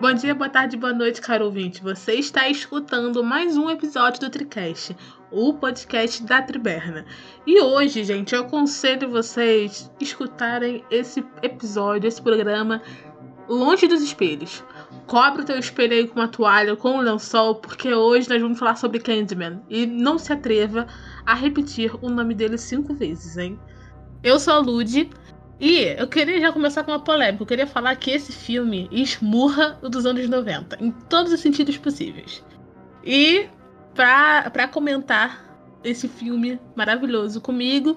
Bom dia, boa tarde, boa noite, caro ouvinte. Você está escutando mais um episódio do Tricast, o podcast da Triberna. E hoje, gente, eu aconselho vocês escutarem esse episódio, esse programa, longe dos espelhos. Cobre o teu espelho aí com uma toalha, com um lençol, porque hoje nós vamos falar sobre Candyman. E não se atreva a repetir o nome dele cinco vezes, hein? Eu sou a Lud e eu queria já começar com uma polêmica. Eu queria falar que esse filme esmurra o dos anos 90, em todos os sentidos possíveis. E pra comentar esse filme maravilhoso comigo,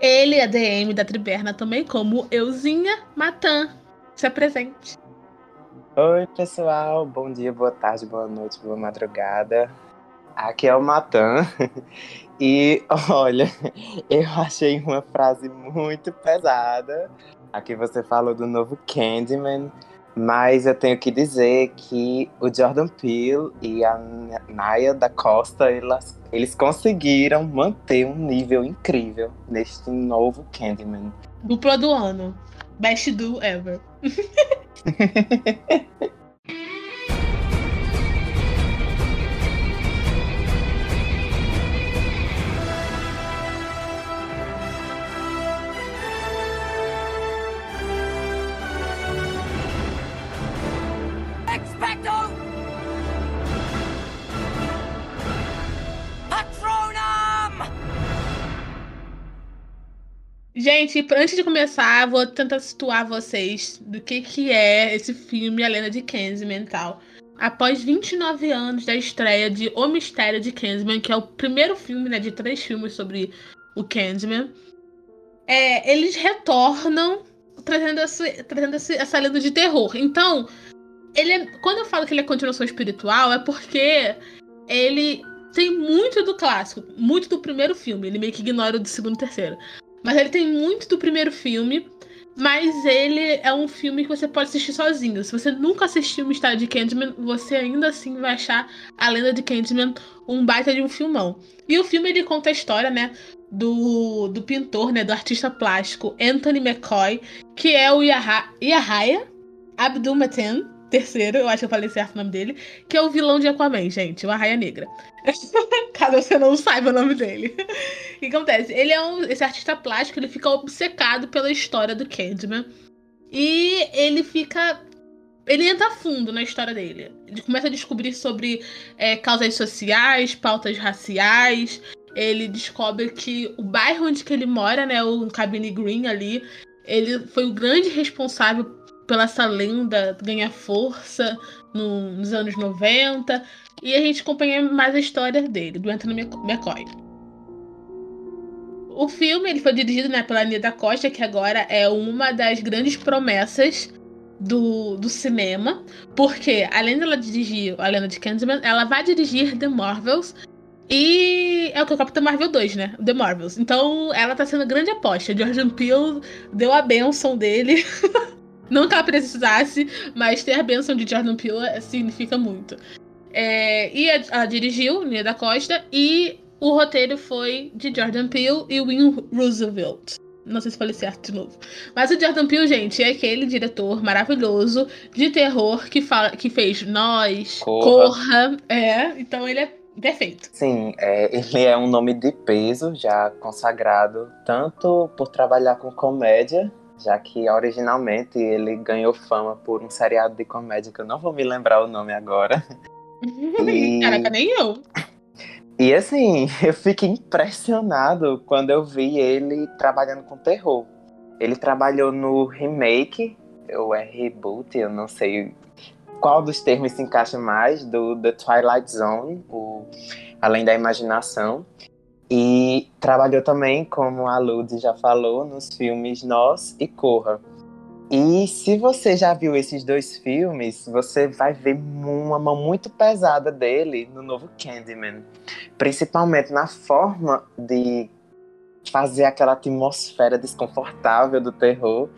ele é DM da Triberna também, como Euzinha Matan. Se apresente. Oi, pessoal. Bom dia, boa tarde, boa noite, boa madrugada. Aqui é o Matan. E olha, eu achei uma frase muito pesada. Aqui você falou do novo Candyman, mas eu tenho que dizer que o Jordan Peele e a Naya da Costa, elas, eles conseguiram manter um nível incrível neste novo Candyman. Dupla do ano. Best do ever. Gente, antes de começar, vou tentar situar vocês do que, que é esse filme A Lenda de Candyman e tal. Após 29 anos da estreia de O Mistério de Candyman, que é o primeiro filme né, de três filmes sobre o Candyman, é, eles retornam trazendo, esse, trazendo esse, essa lenda de terror. Então, ele é, quando eu falo que ele é continuação espiritual, é porque ele tem muito do clássico, muito do primeiro filme. Ele meio que ignora o do segundo e terceiro. Mas ele tem muito do primeiro filme. Mas ele é um filme que você pode assistir sozinho. Se você nunca assistiu o Mistério de Candyman, você ainda assim vai achar a lenda de Candyman um baita de um filmão. E o filme ele conta a história, né, do, do pintor, né, do artista plástico Anthony McCoy, que é o Yahaya Abdul Mateen, terceiro, eu acho que eu falei certo o nome dele, que é o vilão de Aquaman, gente, o Arraia Negra. Caso você não saiba o nome dele. o que acontece? Ele é um, esse artista plástico, ele fica obcecado pela história do Candyman. E ele fica. Ele entra fundo na história dele. Ele começa a descobrir sobre é, causas sociais, pautas raciais. Ele descobre que o bairro onde que ele mora, né, o Cabine Green ali, ele foi o grande responsável pela essa lenda ganhar força no, nos anos 90. E a gente acompanha mais a história dele, do Anthony McCoy. O filme ele foi dirigido né, pela Anita Costa, que agora é uma das grandes promessas do, do cinema. Porque, além dela dirigir A Lenda de Candyman, ela vai dirigir The Marvels. E é o que o Capitão Marvel 2, né? The Marvels. Então ela tá sendo grande aposta. Jordan Peele deu a benção dele Não que ela precisasse, mas ter a benção de Jordan Peele significa muito. É, e ela dirigiu, Nia da Costa, e o roteiro foi de Jordan Peele e Win Roosevelt. Não sei se falei certo de novo. Mas o Jordan Peele, gente, é aquele diretor maravilhoso de terror que, fala, que fez Nós, Corra. Corra é, então ele é perfeito. Sim, é, ele é um nome de peso, já consagrado, tanto por trabalhar com comédia já que originalmente ele ganhou fama por um seriado de comédia que eu não vou me lembrar o nome agora. e... Caraca, nem eu. E assim, eu fiquei impressionado quando eu vi ele trabalhando com terror. Ele trabalhou no remake, ou é reboot, eu não sei qual dos termos se encaixa mais, do The Twilight Zone, o Além da Imaginação. E trabalhou também, como a Lud já falou, nos filmes Nós e Corra. E se você já viu esses dois filmes, você vai ver uma mão muito pesada dele no novo Candyman. Principalmente na forma de fazer aquela atmosfera desconfortável do terror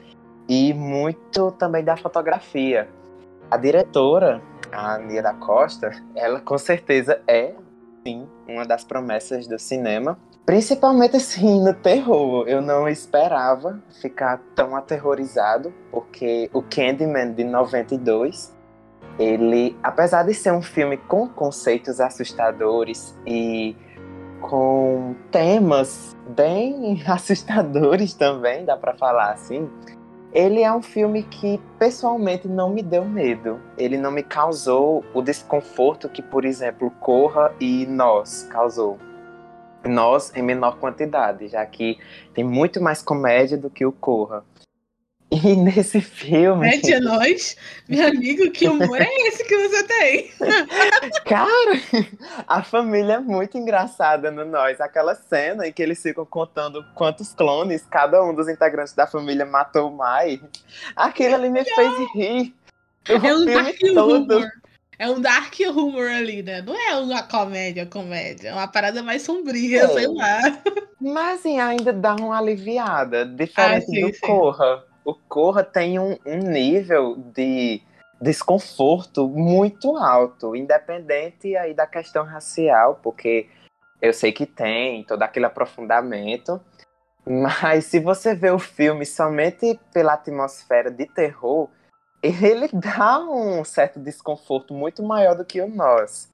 e muito também da fotografia. A diretora, a Nia da Costa, ela com certeza é sim, uma das promessas do cinema. Principalmente assim no terror. Eu não esperava ficar tão aterrorizado, porque o Candyman de 92, ele, apesar de ser um filme com conceitos assustadores e com temas bem assustadores também, dá para falar assim. Ele é um filme que pessoalmente não me deu medo. Ele não me causou o desconforto que, por exemplo, Corra e Nós causou nós em menor quantidade, já que tem muito mais comédia do que o Corra. E nesse filme. Média nós, meu amigo, que humor é esse que você tem? Cara, a família é muito engraçada no Nós. Aquela cena em que eles ficam contando quantos clones cada um dos integrantes da família matou mais. Aquilo ali me fez rir. O é um filme todo. Humor. É um dark humor ali, né? Não é uma comédia, comédia. É uma parada mais sombria, é. sei lá. Mas assim, ainda dá uma aliviada. Diferente ah, sim, do sim. Corra. O Corra tem um, um nível de desconforto muito alto, independente aí da questão racial, porque eu sei que tem todo aquele aprofundamento, mas se você vê o filme somente pela atmosfera de terror, ele dá um certo desconforto muito maior do que o nós.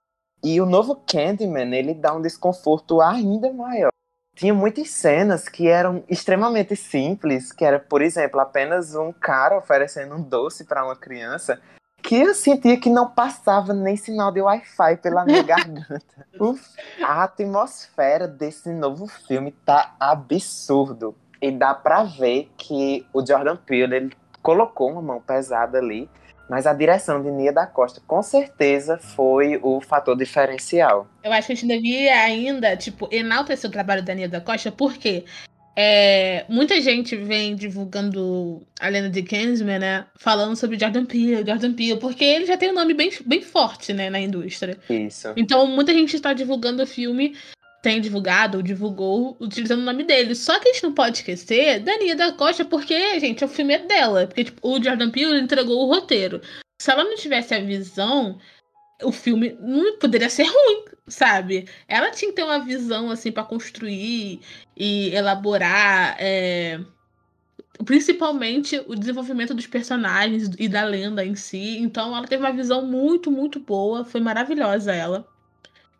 E o novo Candyman, ele dá um desconforto ainda maior. Tinha muitas cenas que eram extremamente simples, que era, por exemplo, apenas um cara oferecendo um doce para uma criança, que eu sentia que não passava nem sinal de Wi-Fi pela minha garganta. Uf, a atmosfera desse novo filme tá absurdo. E dá para ver que o Jordan Peele ele colocou uma mão pesada ali, mas a direção de Nia da Costa com certeza foi o fator diferencial. Eu acho que a gente devia ainda, tipo, enaltecer o trabalho da Nia da Costa, porque é, muita gente vem divulgando a lenda de Kingsman, né? Falando sobre Jordan Peele, Jordan Peele, porque ele já tem um nome bem, bem forte, né, na indústria. Isso. Então, muita gente está divulgando o filme tem divulgado ou divulgou utilizando o nome dele. Só que a gente não pode esquecer da Nia da Costa, porque, gente, o filme é dela. Porque tipo, o Jordan Peele entregou o roteiro. Se ela não tivesse a visão, o filme não poderia ser ruim, sabe? Ela tinha que ter uma visão, assim, para construir e elaborar. É... Principalmente o desenvolvimento dos personagens e da lenda em si. Então, ela teve uma visão muito, muito boa. Foi maravilhosa ela.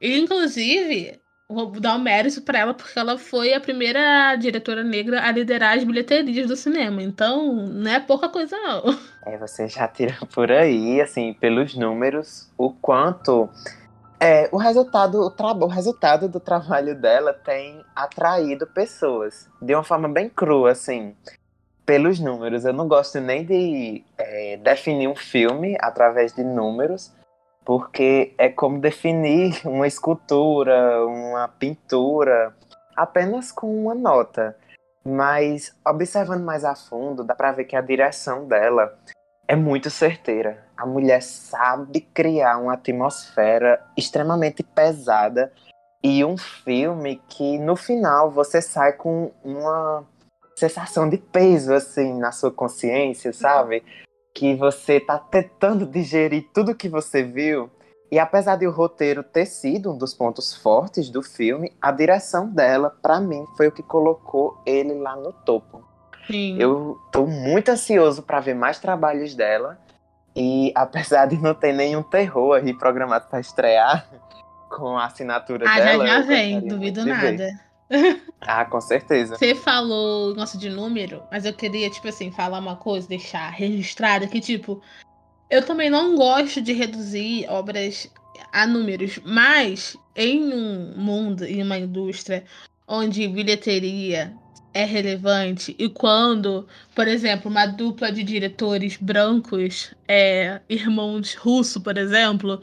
E, inclusive, vou dar um mérito para ela porque ela foi a primeira diretora negra a liderar as bilheterias do cinema. Então, não é pouca coisa não. É, você já tira por aí, assim, pelos números, o quanto é, o resultado, o, tra o resultado do trabalho dela tem atraído pessoas de uma forma bem crua, assim, pelos números. Eu não gosto nem de é, definir um filme através de números, porque é como definir uma escultura, uma pintura, apenas com uma nota. Mas observando mais a fundo, dá para ver que a direção dela é muito certeira. A mulher sabe criar uma atmosfera extremamente pesada e um filme que no final você sai com uma sensação de peso assim na sua consciência, sabe? Que você tá tentando digerir tudo que você viu. E apesar de o roteiro ter sido um dos pontos fortes do filme, a direção dela, para mim, foi o que colocou ele lá no topo. Sim. Eu tô muito ansioso para ver mais trabalhos dela. E apesar de não ter nenhum terror aí programado para estrear com a assinatura ah, dela. Ah, já já vem, duvido nada. Ver. Ah, com certeza. Você falou nossa de número, mas eu queria, tipo assim, falar uma coisa, deixar registrado que, tipo, eu também não gosto de reduzir obras a números, mas em um mundo, em uma indústria onde bilheteria é relevante e quando, por exemplo, uma dupla de diretores brancos, é, irmãos russo, por exemplo,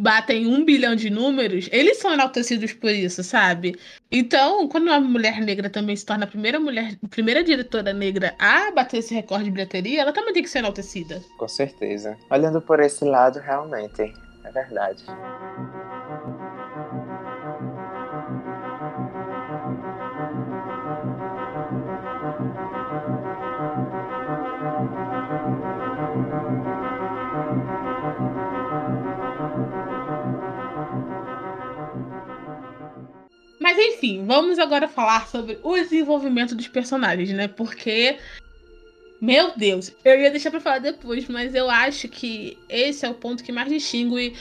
batem um bilhão de números, eles são enaltecidos por isso, sabe? Então, quando uma mulher negra também se torna a primeira mulher, primeira diretora negra a bater esse recorde de bilheteria, ela também tem que ser enaltecida. Com certeza. Olhando por esse lado, realmente, é verdade. Enfim, vamos agora falar sobre o desenvolvimento dos personagens, né? Porque meu Deus, eu ia deixar para falar depois, mas eu acho que esse é o ponto que mais distingue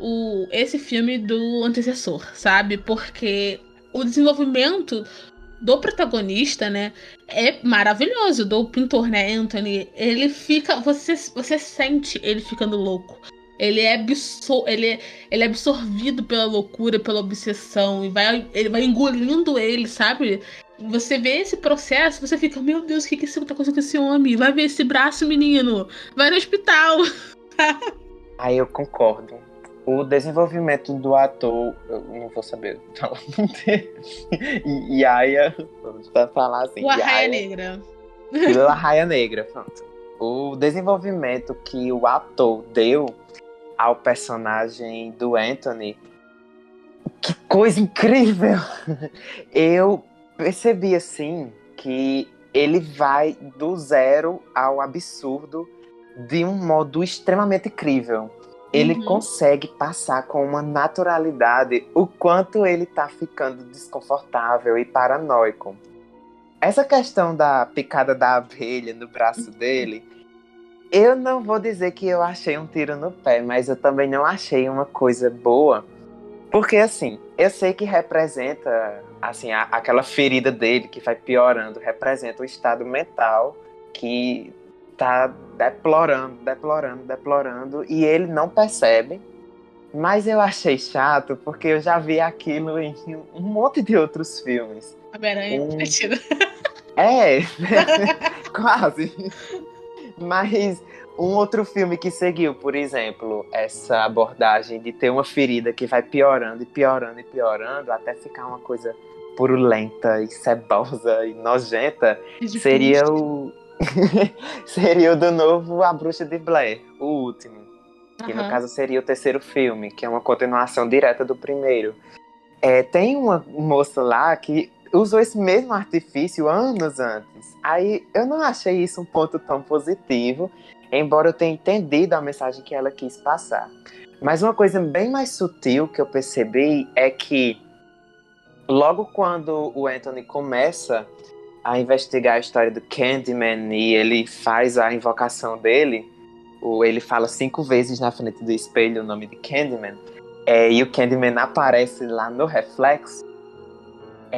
o, esse filme do antecessor, sabe? Porque o desenvolvimento do protagonista, né, é maravilhoso. Do pintor, né, Anthony, ele fica, você, você sente ele ficando louco. Ele é, absor ele, é, ele é absorvido pela loucura, pela obsessão, e vai, ele vai engolindo ele, sabe? Você vê esse processo, você fica, meu Deus, o que, que tá acontecendo com esse homem? Vai ver esse braço, menino! Vai no hospital! Aí eu concordo. O desenvolvimento do ator, eu não vou saber falar e Yaya, vamos falar assim. O Arraia Negra. O Arraia Negra, pronto. O desenvolvimento que o ator deu ao personagem do Anthony, que coisa incrível! Eu percebi assim que ele vai do zero ao absurdo de um modo extremamente incrível ele uhum. consegue passar com uma naturalidade o quanto ele tá ficando desconfortável e paranoico. Essa questão da picada da abelha no braço dele, eu não vou dizer que eu achei um tiro no pé, mas eu também não achei uma coisa boa. Porque assim, eu sei que representa assim a, aquela ferida dele que vai piorando, representa o estado mental que tá deplorando, deplorando, deplorando, e ele não percebe. Mas eu achei chato porque eu já vi aquilo em um monte de outros filmes. Homem-Aranha um... É, quase. Mas um outro filme que seguiu, por exemplo, essa abordagem de ter uma ferida que vai piorando e piorando e piorando até ficar uma coisa purulenta e cebosa e nojenta, seria o seria o do novo A Bruxa de Blair, o último. Que uhum. no caso seria o terceiro filme, que é uma continuação direta do primeiro. É, tem uma moça lá que usou esse mesmo artifício anos antes. Aí eu não achei isso um ponto tão positivo, embora eu tenha entendido a mensagem que ela quis passar. Mas uma coisa bem mais sutil que eu percebi é que logo quando o Anthony começa a investigar a história do Candyman e ele faz a invocação dele, ou ele fala cinco vezes na frente do espelho o nome de Candyman, é, e o Candyman aparece lá no reflexo,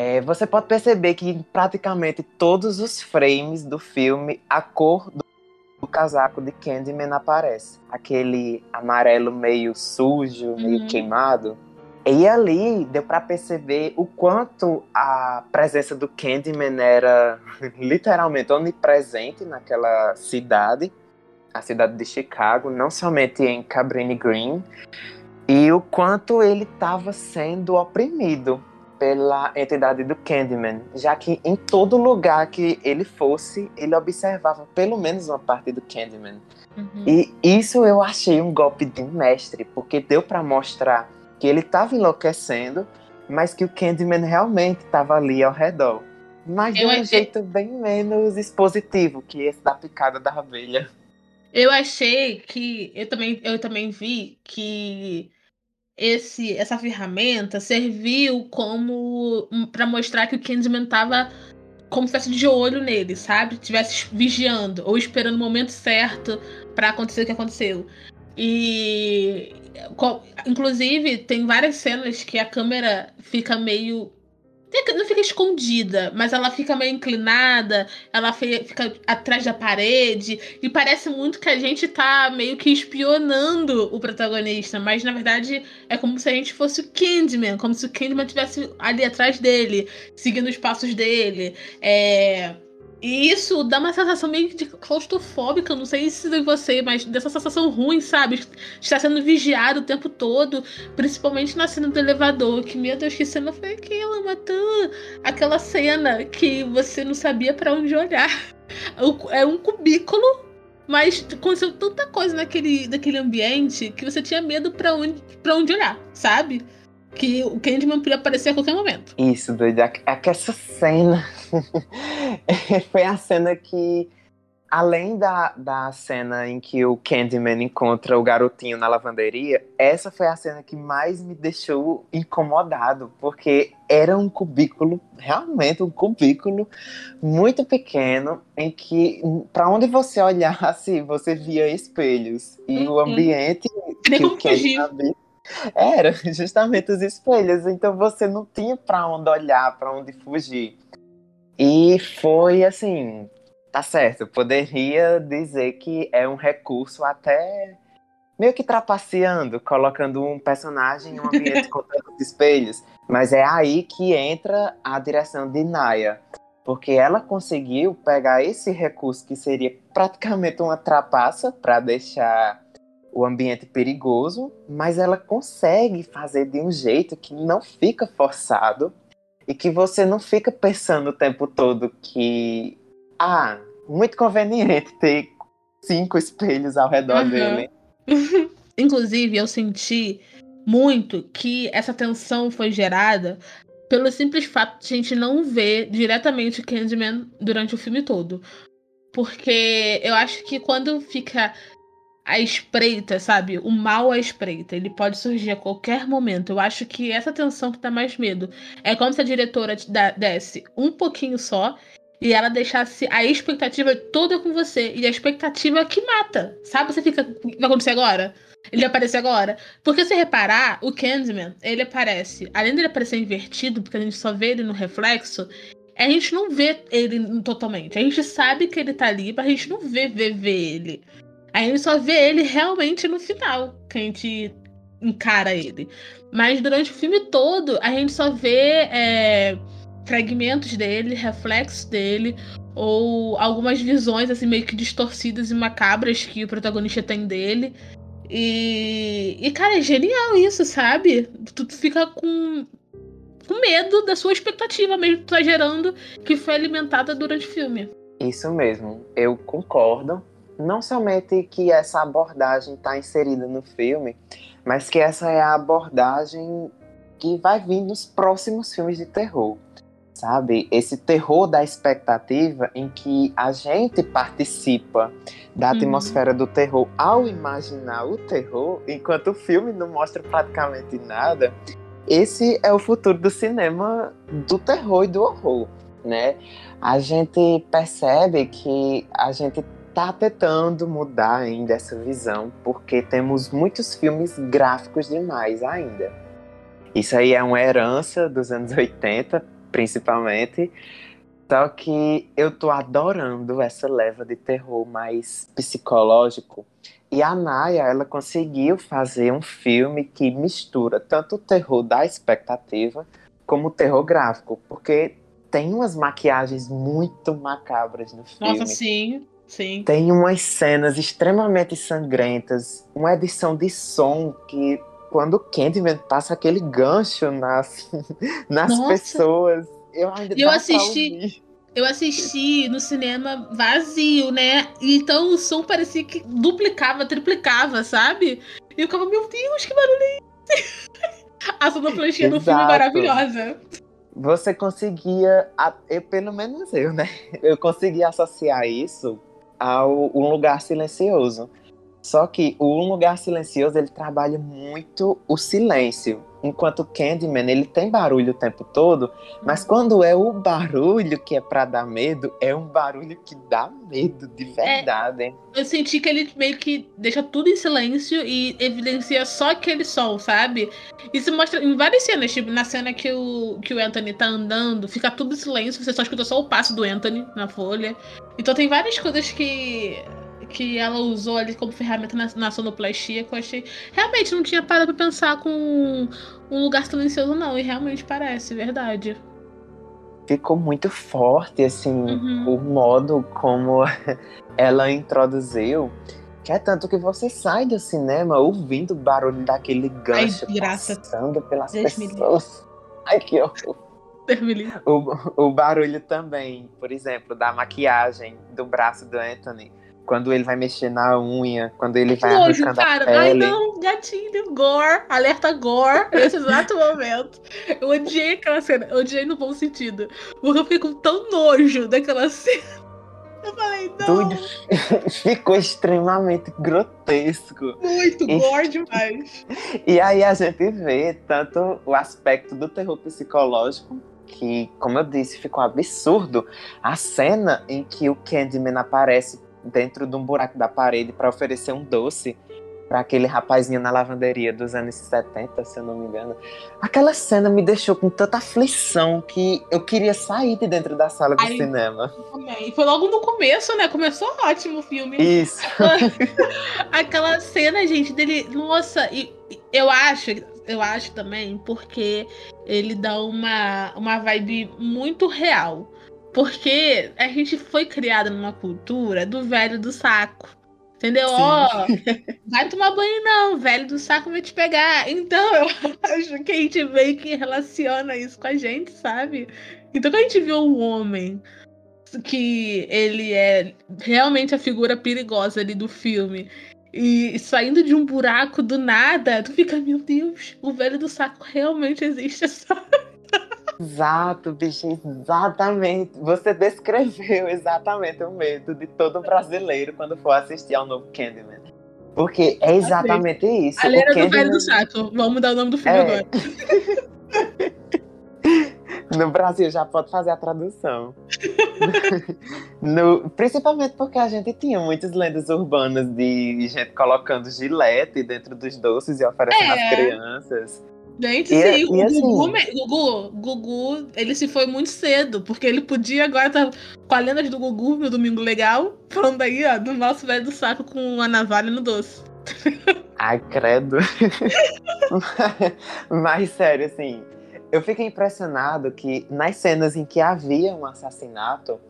é, você pode perceber que em praticamente todos os frames do filme a cor do, do casaco de Candyman aparece. Aquele amarelo meio sujo, meio uhum. queimado. E ali deu para perceber o quanto a presença do Candyman era literalmente onipresente naquela cidade, a cidade de Chicago, não somente em Cabrini Green, e o quanto ele estava sendo oprimido pela entidade do Candyman, já que em todo lugar que ele fosse, ele observava pelo menos uma parte do Candyman. Uhum. E isso eu achei um golpe de mestre, porque deu para mostrar que ele estava enlouquecendo, mas que o Candyman realmente estava ali ao redor. Mas de um achei... jeito bem menos expositivo que esse da picada da abelha. Eu achei que eu também, eu também vi que esse essa ferramenta serviu como para mostrar que o Candyman estava como se estivesse de olho nele, sabe? Estivesse vigiando ou esperando o momento certo para acontecer o que aconteceu. E inclusive tem várias cenas que a câmera fica meio não fica escondida, mas ela fica meio inclinada, ela fica atrás da parede, e parece muito que a gente tá meio que espionando o protagonista, mas na verdade é como se a gente fosse o Candyman, como se o Candyman estivesse ali atrás dele, seguindo os passos dele. É e isso dá uma sensação meio de claustrofóbica, não sei se é você, mas dessa sensação ruim, sabe? Está sendo vigiado o tempo todo, principalmente na cena do elevador. Que, meu Deus, que cena foi aquela, matando Aquela cena que você não sabia para onde olhar. É um cubículo, mas aconteceu tanta coisa naquele, naquele ambiente que você tinha medo para onde, pra onde olhar, sabe? Que o Candyman podia aparecer a qualquer momento. Isso, doido. É que essa cena foi a cena que além da, da cena em que o Candyman encontra o garotinho na lavanderia, essa foi a cena que mais me deixou incomodado, porque era um cubículo, realmente um cubículo muito pequeno, em que para onde você olhasse, você via espelhos. E uhum. o ambiente que o Candyman era justamente os espelhos, então você não tinha para onde olhar, para onde fugir. E foi assim, Tá certo, poderia dizer que é um recurso até meio que trapaceando, colocando um personagem em um ambiente com tantos espelhos. Mas é aí que entra a direção de Naya. Porque ela conseguiu pegar esse recurso que seria praticamente uma trapaça para deixar o ambiente perigoso, mas ela consegue fazer de um jeito que não fica forçado e que você não fica pensando o tempo todo que ah, muito conveniente ter cinco espelhos ao redor uhum. dele. Inclusive, eu senti muito que essa tensão foi gerada pelo simples fato de a gente não ver diretamente Candyman durante o filme todo. Porque eu acho que quando fica a espreita, sabe? O mal à espreita. Ele pode surgir a qualquer momento. Eu acho que essa tensão que dá mais medo. É como se a diretora desse um pouquinho só e ela deixasse a expectativa toda com você. E a expectativa é que mata. Sabe? Você fica. Vai acontecer agora? Ele vai aparecer agora? Porque se reparar, o Candyman, ele aparece. Além dele aparecer invertido, porque a gente só vê ele no reflexo, a gente não vê ele totalmente. A gente sabe que ele tá ali, mas a gente não vê, vê, vê ele. A gente só vê ele realmente no final, que a gente encara ele. Mas durante o filme todo, a gente só vê. É fragmentos dele, reflexos dele, ou algumas visões assim meio que distorcidas e macabras que o protagonista tem dele. E, e cara, é genial isso, sabe? Tu fica com, com medo da sua expectativa mesmo que tu tá gerando, que foi alimentada durante o filme. Isso mesmo, eu concordo. Não somente que essa abordagem está inserida no filme, mas que essa é a abordagem que vai vir nos próximos filmes de terror sabe? Esse terror da expectativa em que a gente participa da uhum. atmosfera uhum. do terror ao imaginar o terror, enquanto o filme não mostra praticamente nada. Esse é o futuro do cinema do terror e do horror, né? A gente percebe que a gente tá tentando mudar ainda essa visão, porque temos muitos filmes gráficos demais ainda. Isso aí é uma herança dos anos 80, principalmente. Só que eu tô adorando essa leva de terror mais psicológico. E a Naya, ela conseguiu fazer um filme que mistura tanto o terror da expectativa como o terror gráfico, porque tem umas maquiagens muito macabras no filme. Nossa, sim, sim. Tem umas cenas extremamente sangrentas, uma edição de som que quando o Candyman passa aquele gancho nas, nas pessoas, eu ainda eu assisti. Eu assisti no cinema vazio, né? Então o som parecia que duplicava, triplicava, sabe? E eu ficava, meu Deus, que barulho é esse? A sonoplastia do filme é maravilhosa. Você conseguia, eu, pelo menos eu, né? Eu conseguia associar isso ao Um Lugar Silencioso. Só que o Um Lugar Silencioso, ele trabalha muito o silêncio. Enquanto o Candyman, ele tem barulho o tempo todo, mas quando é o barulho que é para dar medo, é um barulho que dá medo de é, verdade. É, eu senti que ele meio que deixa tudo em silêncio e evidencia só aquele som, sabe? Isso mostra em várias cenas, tipo na cena que o, que o Anthony tá andando, fica tudo em silêncio, você só escuta só o passo do Anthony na folha. Então tem várias coisas que que ela usou ali como ferramenta na, na sonoplastia, que eu achei. Realmente não tinha parado pra pensar com um lugar silencioso, não. E realmente parece, verdade. Ficou muito forte, assim, uhum. o modo como ela introduziu. Que é tanto que você sai do cinema ouvindo o barulho daquele gancho Ai, passando pelas Deus pessoas. Ai, que horror. O, o barulho também, por exemplo, da maquiagem do braço do Anthony quando ele vai mexer na unha, quando ele vai nojo, arrancando cara. a pele. Ai, não, gatinho, gore, alerta gore, nesse exato momento. Eu odiei aquela cena, eu odiei no bom sentido. Porque eu fiquei com tão nojo daquela cena. Eu falei, não. Tudo ficou extremamente grotesco. Muito, e... gore demais. E aí a gente vê tanto o aspecto do terror psicológico, que, como eu disse, ficou absurdo. A cena em que o Candyman aparece dentro de um buraco da parede para oferecer um doce para aquele rapazinho na lavanderia dos anos 70, se eu não me engano. Aquela cena me deixou com tanta aflição que eu queria sair de dentro da sala do Aí, cinema. E foi logo no começo, né? Começou ótimo o filme. Isso. Aquela cena, gente, dele. Nossa, e eu acho, eu acho também, porque ele dá uma, uma vibe muito real. Porque a gente foi criada numa cultura do velho do saco. Entendeu? Ó, oh, vai tomar banho não, velho do saco vai te pegar. Então, eu acho que a gente meio que relaciona isso com a gente, sabe? Então, quando a gente vê um homem que ele é realmente a figura perigosa ali do filme e saindo de um buraco do nada, tu fica, meu Deus, o velho do saco realmente existe, sabe? Exato, bicho, exatamente. Você descreveu exatamente o medo de todo brasileiro quando for assistir ao novo Candyman. Porque é exatamente isso. A Leira Candyman... do Velho do Saco. Vamos mudar o nome do filme é... agora. no Brasil já pode fazer a tradução. no, principalmente porque a gente tinha muitas lendas urbanas de gente colocando gilete dentro dos doces e oferecendo é. às crianças. Gente, e, sim, o assim... Gugu, Gugu, Gugu, ele se foi muito cedo, porque ele podia agora estar tá com a lenda do Gugu no Domingo Legal, falando aí, ó, do nosso velho do saco com a navalha no doce. Ai, credo. Mas, sério, assim, eu fiquei impressionado que nas cenas em que havia um assassinato,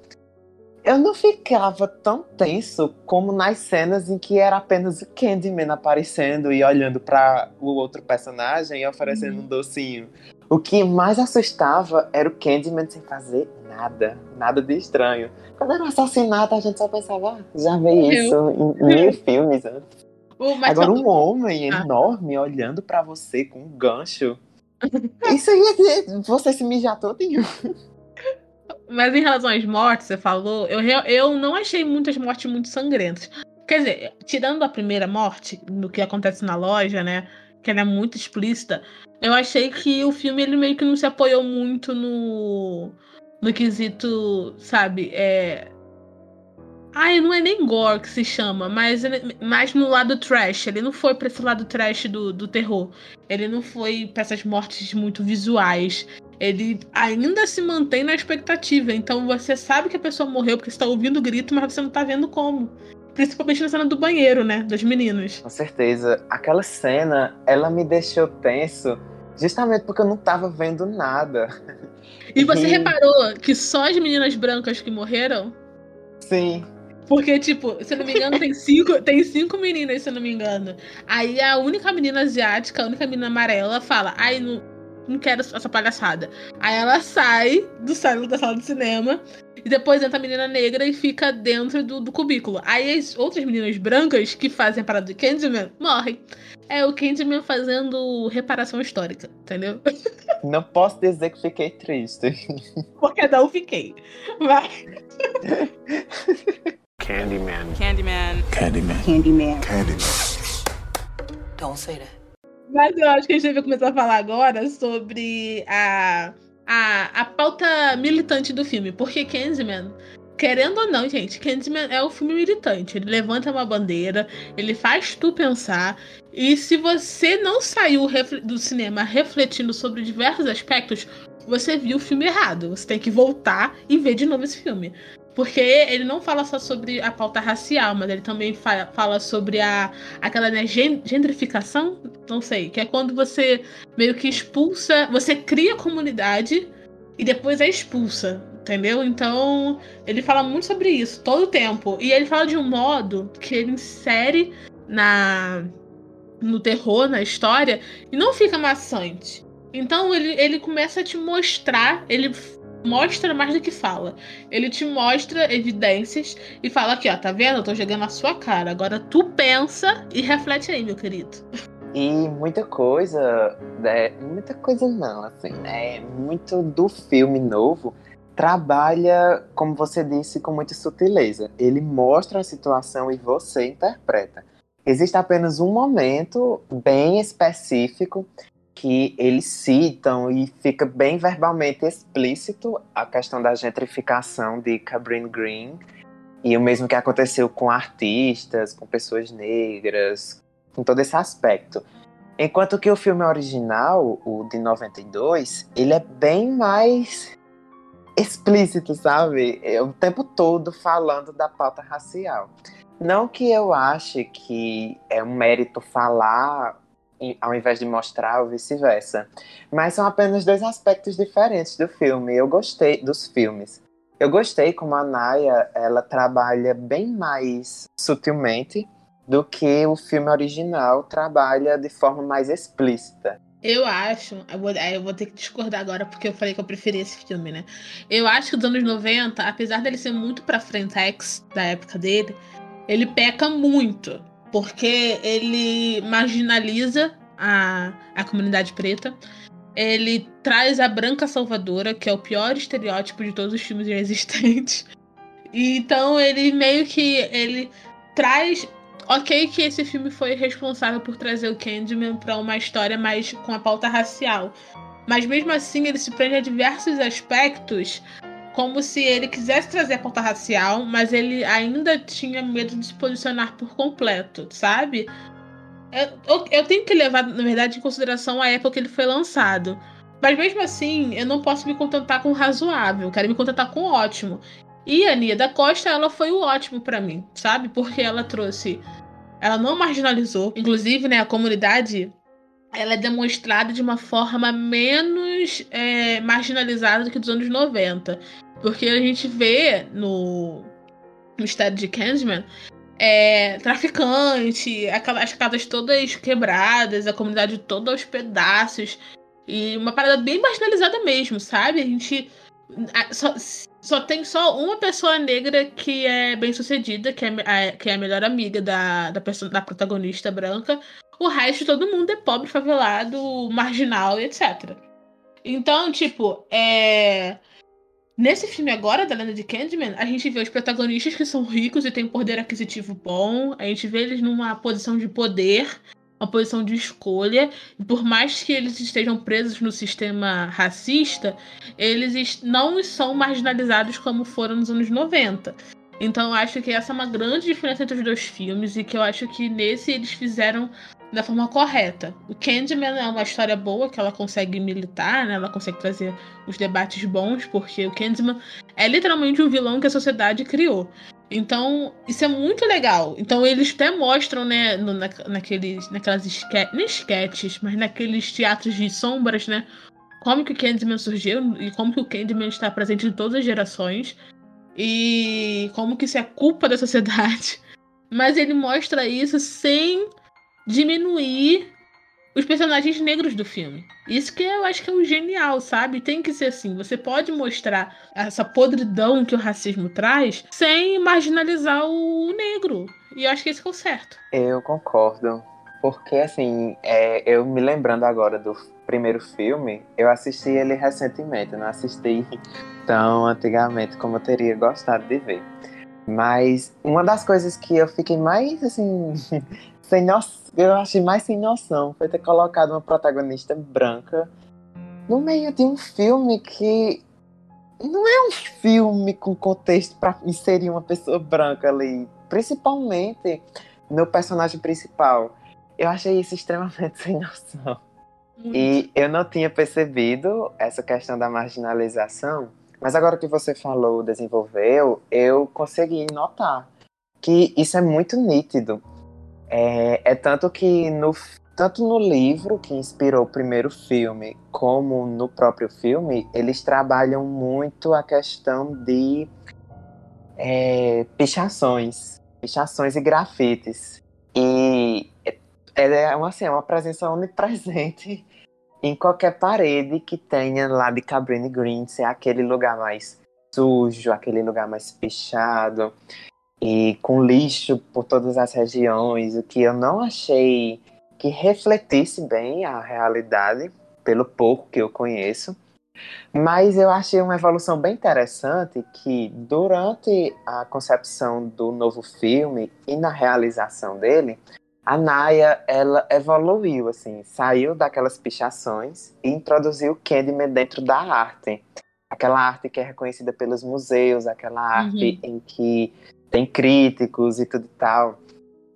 eu não ficava tão tenso como nas cenas em que era apenas o Candyman aparecendo e olhando para o outro personagem e oferecendo uhum. um docinho. O que mais assustava era o Candyman sem fazer nada, nada de estranho. Quando era um assassinato, a gente só pensava, ah, já vê isso em mil filmes antes. Agora, um homem ah. enorme olhando para você com um gancho. Isso aí é você se mijar todinho. Mas em relação às mortes, você falou, eu, eu não achei muitas mortes muito sangrentas. Quer dizer, tirando a primeira morte, do que acontece na loja, né? Que ela é muito explícita, eu achei que o filme ele meio que não se apoiou muito no. no quesito, sabe? É. Ai, não é nem gore que se chama, mas mais no lado trash. Ele não foi pra esse lado trash do, do terror. Ele não foi pra essas mortes muito visuais ele ainda se mantém na expectativa. Então você sabe que a pessoa morreu porque você tá ouvindo o grito, mas você não tá vendo como. Principalmente na cena do banheiro, né? Das meninas. Com certeza. Aquela cena, ela me deixou tenso justamente porque eu não tava vendo nada. E você e... reparou que só as meninas brancas que morreram? Sim. Porque, tipo, se eu não me engano, tem cinco, tem cinco meninas, se eu não me engano. Aí a única menina asiática, a única menina amarela, fala: Ai, não não quero essa palhaçada. Aí ela sai do salão da sala de cinema e depois entra a menina negra e fica dentro do, do cubículo. Aí as outras meninas brancas que fazem a parada do Candyman morrem. É o Candyman fazendo reparação histórica, entendeu? Não posso dizer que fiquei triste. Porque não fiquei. Vai. Candyman. Candyman. Candyman. Candyman. Candyman. Don't say that. Mas eu acho que a gente vai começar a falar agora sobre a, a, a pauta militante do filme. Porque Candyman, querendo ou não, gente, Candyman é um filme militante. Ele levanta uma bandeira, ele faz tu pensar. E se você não saiu do cinema refletindo sobre diversos aspectos, você viu o filme errado. Você tem que voltar e ver de novo esse filme. Porque ele não fala só sobre a pauta racial, mas ele também fa fala sobre a aquela né, gentrificação, não sei, que é quando você meio que expulsa, você cria comunidade e depois é expulsa, entendeu? Então, ele fala muito sobre isso todo o tempo. E ele fala de um modo que ele insere na no terror, na história, e não fica maçante. Então ele, ele começa a te mostrar, ele mostra mais do que fala. Ele te mostra evidências e fala aqui, ó, tá vendo? Eu tô jogando na sua cara. Agora tu pensa e reflete aí, meu querido. E muita coisa, né? muita coisa não, assim, né? Muito do filme novo trabalha, como você disse, com muita sutileza. Ele mostra a situação e você interpreta. Existe apenas um momento bem específico que eles citam e fica bem verbalmente explícito a questão da gentrificação de Cabrini Green e o mesmo que aconteceu com artistas, com pessoas negras, com todo esse aspecto. Enquanto que o filme original, o de 92, ele é bem mais explícito, sabe? É o tempo todo falando da pauta racial. Não que eu ache que é um mérito falar ao invés de mostrar ou vice-versa. Mas são apenas dois aspectos diferentes do filme. Eu gostei dos filmes. Eu gostei como a Naya, ela trabalha bem mais sutilmente do que o filme original trabalha de forma mais explícita. Eu acho, eu vou, eu vou ter que discordar agora porque eu falei que eu preferi esse filme, né? Eu acho que os anos 90, apesar dele ser muito pra frentex da época dele, ele peca muito, porque ele marginaliza a, a comunidade preta. Ele traz a branca salvadora, que é o pior estereótipo de todos os filmes já existentes. Então ele meio que ele traz Ok, que esse filme foi responsável por trazer o Candyman para uma história mais com a pauta racial. Mas mesmo assim, ele se prende a diversos aspectos, como se ele quisesse trazer a pauta racial, mas ele ainda tinha medo de se posicionar por completo, sabe? Eu, eu, tenho que levar, na verdade, em consideração a época que ele foi lançado. Mas mesmo assim, eu não posso me contentar com razoável, quero me contentar com ótimo. E a Nia da Costa, ela foi o ótimo para mim, sabe? Porque ela trouxe. Ela não marginalizou. Inclusive, né, a comunidade ela é demonstrada de uma forma menos é, marginalizada do que dos anos 90. Porque a gente vê no Mistério de Candyman é, traficante, aquelas casas todas quebradas, a comunidade toda aos pedaços. E uma parada bem marginalizada mesmo, sabe? A gente. Só, só tem só uma pessoa negra que é bem sucedida, que é, a, que é a melhor amiga da, da, pessoa, da protagonista branca. O resto, todo mundo é pobre, favelado, marginal etc. Então, tipo, é. Nesse filme agora, da Lenda de Candyman, a gente vê os protagonistas que são ricos e têm poder aquisitivo bom. A gente vê eles numa posição de poder uma posição de escolha, e por mais que eles estejam presos no sistema racista, eles não são marginalizados como foram nos anos 90. Então eu acho que essa é uma grande diferença entre os dois filmes e que eu acho que nesse eles fizeram da forma correta. O Candyman é uma história boa que ela consegue militar, né? Ela consegue trazer os debates bons, porque o Candyman é literalmente um vilão que a sociedade criou. Então, isso é muito legal. Então, eles até mostram, né, no, na, naqueles, naquelas esque nem sketches, mas naqueles teatros de sombras, né, como que o Candyman surgiu e como que o Candyman está presente em todas as gerações e como que isso é culpa da sociedade. Mas ele mostra isso sem diminuir os personagens negros do filme. Isso que eu acho que é o genial, sabe? Tem que ser assim. Você pode mostrar essa podridão que o racismo traz sem marginalizar o negro. E eu acho que esse é o certo. Eu concordo. Porque, assim, é, eu me lembrando agora do primeiro filme, eu assisti ele recentemente, não assisti tão antigamente como eu teria gostado de ver. Mas uma das coisas que eu fiquei mais, assim, sem noção, eu achei mais sem noção foi ter colocado uma protagonista branca no meio de um filme que não é um filme com contexto para inserir uma pessoa branca ali, principalmente no personagem principal. Eu achei isso extremamente sem noção. E eu não tinha percebido essa questão da marginalização, mas agora que você falou, desenvolveu, eu consegui notar que isso é muito nítido. É, é tanto que no, tanto no livro que inspirou o primeiro filme, como no próprio filme, eles trabalham muito a questão de é, pichações, pichações e grafites. E é, é uma, assim, é uma presença onipresente em qualquer parede que tenha lá de Cabrini Green, ser aquele lugar mais sujo, aquele lugar mais pichado e com lixo por todas as regiões, o que eu não achei que refletisse bem a realidade, pelo pouco que eu conheço. Mas eu achei uma evolução bem interessante que durante a concepção do novo filme e na realização dele, a Naya, ela evoluiu, assim, saiu daquelas pichações e introduziu o Candyman dentro da arte. Aquela arte que é reconhecida pelos museus, aquela arte uhum. em que tem críticos e tudo e tal.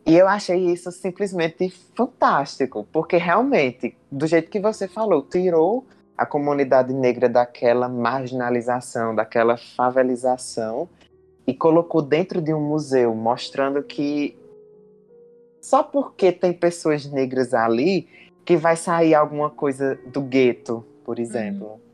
E eu achei isso simplesmente fantástico, porque realmente, do jeito que você falou, tirou a comunidade negra daquela marginalização, daquela favelização e colocou dentro de um museu, mostrando que só porque tem pessoas negras ali que vai sair alguma coisa do gueto, por exemplo. Uhum.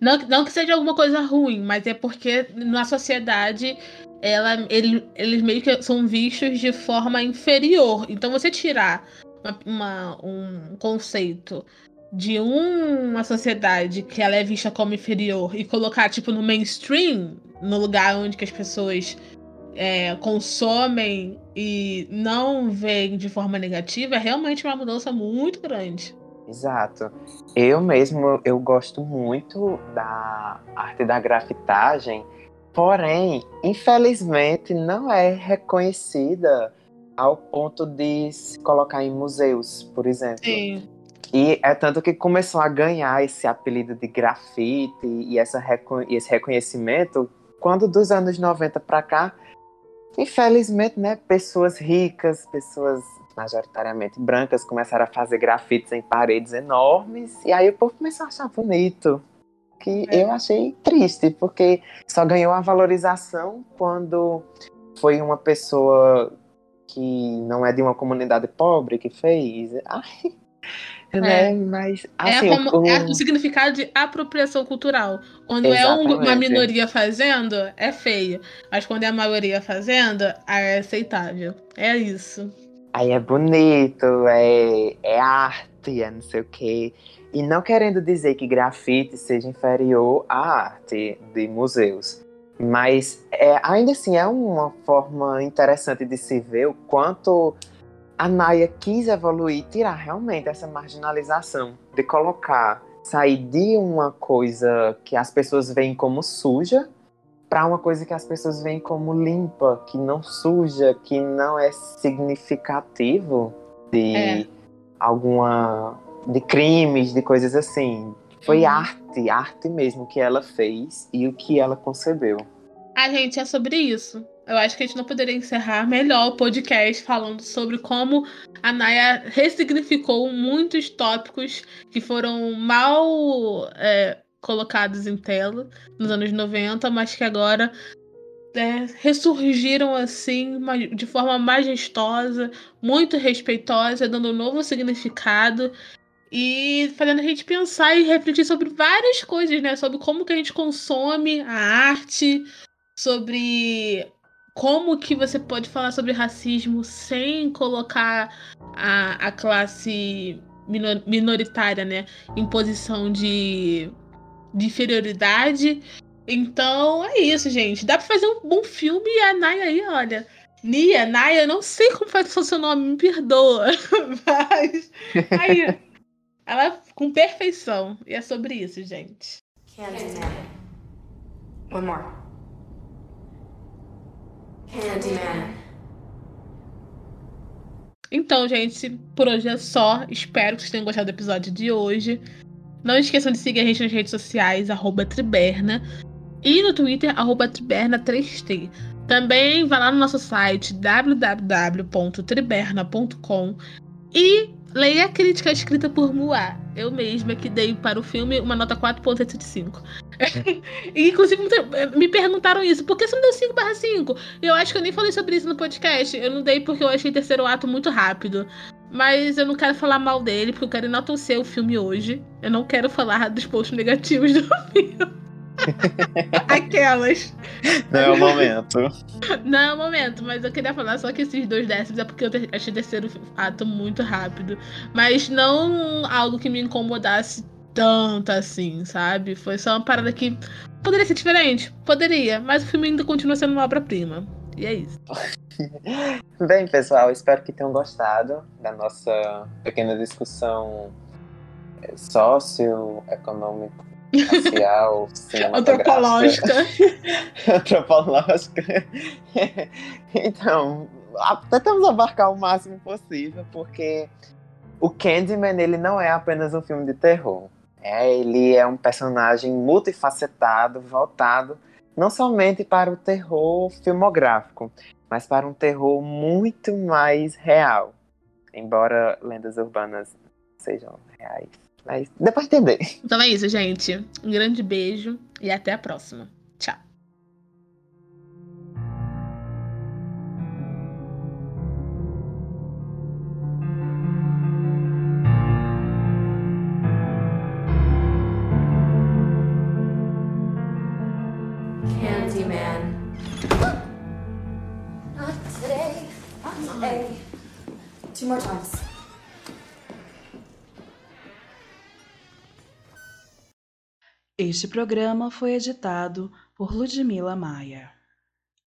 Não, não que seja alguma coisa ruim, mas é porque na sociedade ela, ele, eles meio que são vistos de forma inferior. Então você tirar uma, uma, um conceito de uma sociedade que ela é vista como inferior e colocar tipo no mainstream, no lugar onde que as pessoas é, consomem e não veem de forma negativa, é realmente uma mudança muito grande. Exato. Eu mesmo, eu gosto muito da arte da grafitagem, porém, infelizmente, não é reconhecida ao ponto de se colocar em museus, por exemplo. Sim. E é tanto que começou a ganhar esse apelido de grafite e essa, esse reconhecimento quando dos anos 90 para cá, infelizmente, né, pessoas ricas, pessoas majoritariamente brancas, começaram a fazer grafites em paredes enormes, e aí o povo começou a achar bonito. Que é. eu achei triste, porque só ganhou a valorização quando foi uma pessoa que não é de uma comunidade pobre que fez. Ai, é. né? Mas assim, é, como, o... é o significado de apropriação cultural. Quando Exatamente. é uma minoria fazendo, é feio. Mas quando é a maioria fazendo, é aceitável. É isso. Aí é bonito, é, é arte, é não sei o quê. E não querendo dizer que grafite seja inferior à arte de museus. Mas é, ainda assim é uma forma interessante de se ver o quanto a Naya quis evoluir, tirar realmente essa marginalização, de colocar, sair de uma coisa que as pessoas veem como suja para uma coisa que as pessoas veem como limpa, que não suja, que não é significativo de é. alguma de crimes, de coisas assim. Foi uhum. arte, arte mesmo que ela fez e o que ela concebeu. A gente é sobre isso. Eu acho que a gente não poderia encerrar melhor o podcast falando sobre como a Naya ressignificou muitos tópicos que foram mal é, colocados em tela nos anos 90, mas que agora é, ressurgiram assim de forma majestosa, muito respeitosa, dando um novo significado e fazendo a gente pensar e refletir sobre várias coisas, né? Sobre como que a gente consome a arte, sobre como que você pode falar sobre racismo sem colocar a, a classe minoritária, né, em posição de de inferioridade. Então é isso, gente. Dá pra fazer um bom filme e a Naya aí, olha. Nia, Naya, eu não sei como faz o seu nome, me perdoa. Mas. Aí. ela com perfeição. E é sobre isso, gente. Candyman. One more. Candyman. Então, gente, por hoje é só. Espero que vocês tenham gostado do episódio de hoje. Não esqueçam de seguir a gente nas redes sociais, Triberna. E no Twitter, arroba Triberna3T. Também vá lá no nosso site www.triberna.com e leia a crítica escrita por Moá. Eu mesma que dei para o filme uma nota 4.85. e inclusive me perguntaram isso, por que você não deu 5 barra 5? Eu acho que eu nem falei sobre isso no podcast. Eu não dei porque eu achei terceiro ato muito rápido. Mas eu não quero falar mal dele, porque eu quero enaltecer o filme hoje. Eu não quero falar dos pontos negativos do filme. Aquelas. Não é o momento. Não é o momento, mas eu queria falar só que esses dois décimos é porque eu achei o terceiro ato muito rápido. Mas não algo que me incomodasse tanto assim, sabe? Foi só uma parada que poderia ser diferente. Poderia, mas o filme ainda continua sendo uma obra-prima. E é isso. Bem, pessoal, espero que tenham gostado da nossa pequena discussão socioeconômica. Racial, antropológica. antropológica. então, tentamos abarcar o máximo possível, porque o Candyman ele não é apenas um filme de terror. É, ele é um personagem multifacetado, voltado não somente para o terror filmográfico, mas para um terror muito mais real. Embora lendas urbanas sejam reais. Mas dá pra entender. Então é isso, gente. Um grande beijo e até a próxima. Tchau. Candyman. Not today. Not today. Two more times. Este programa foi editado por Ludmila Maia.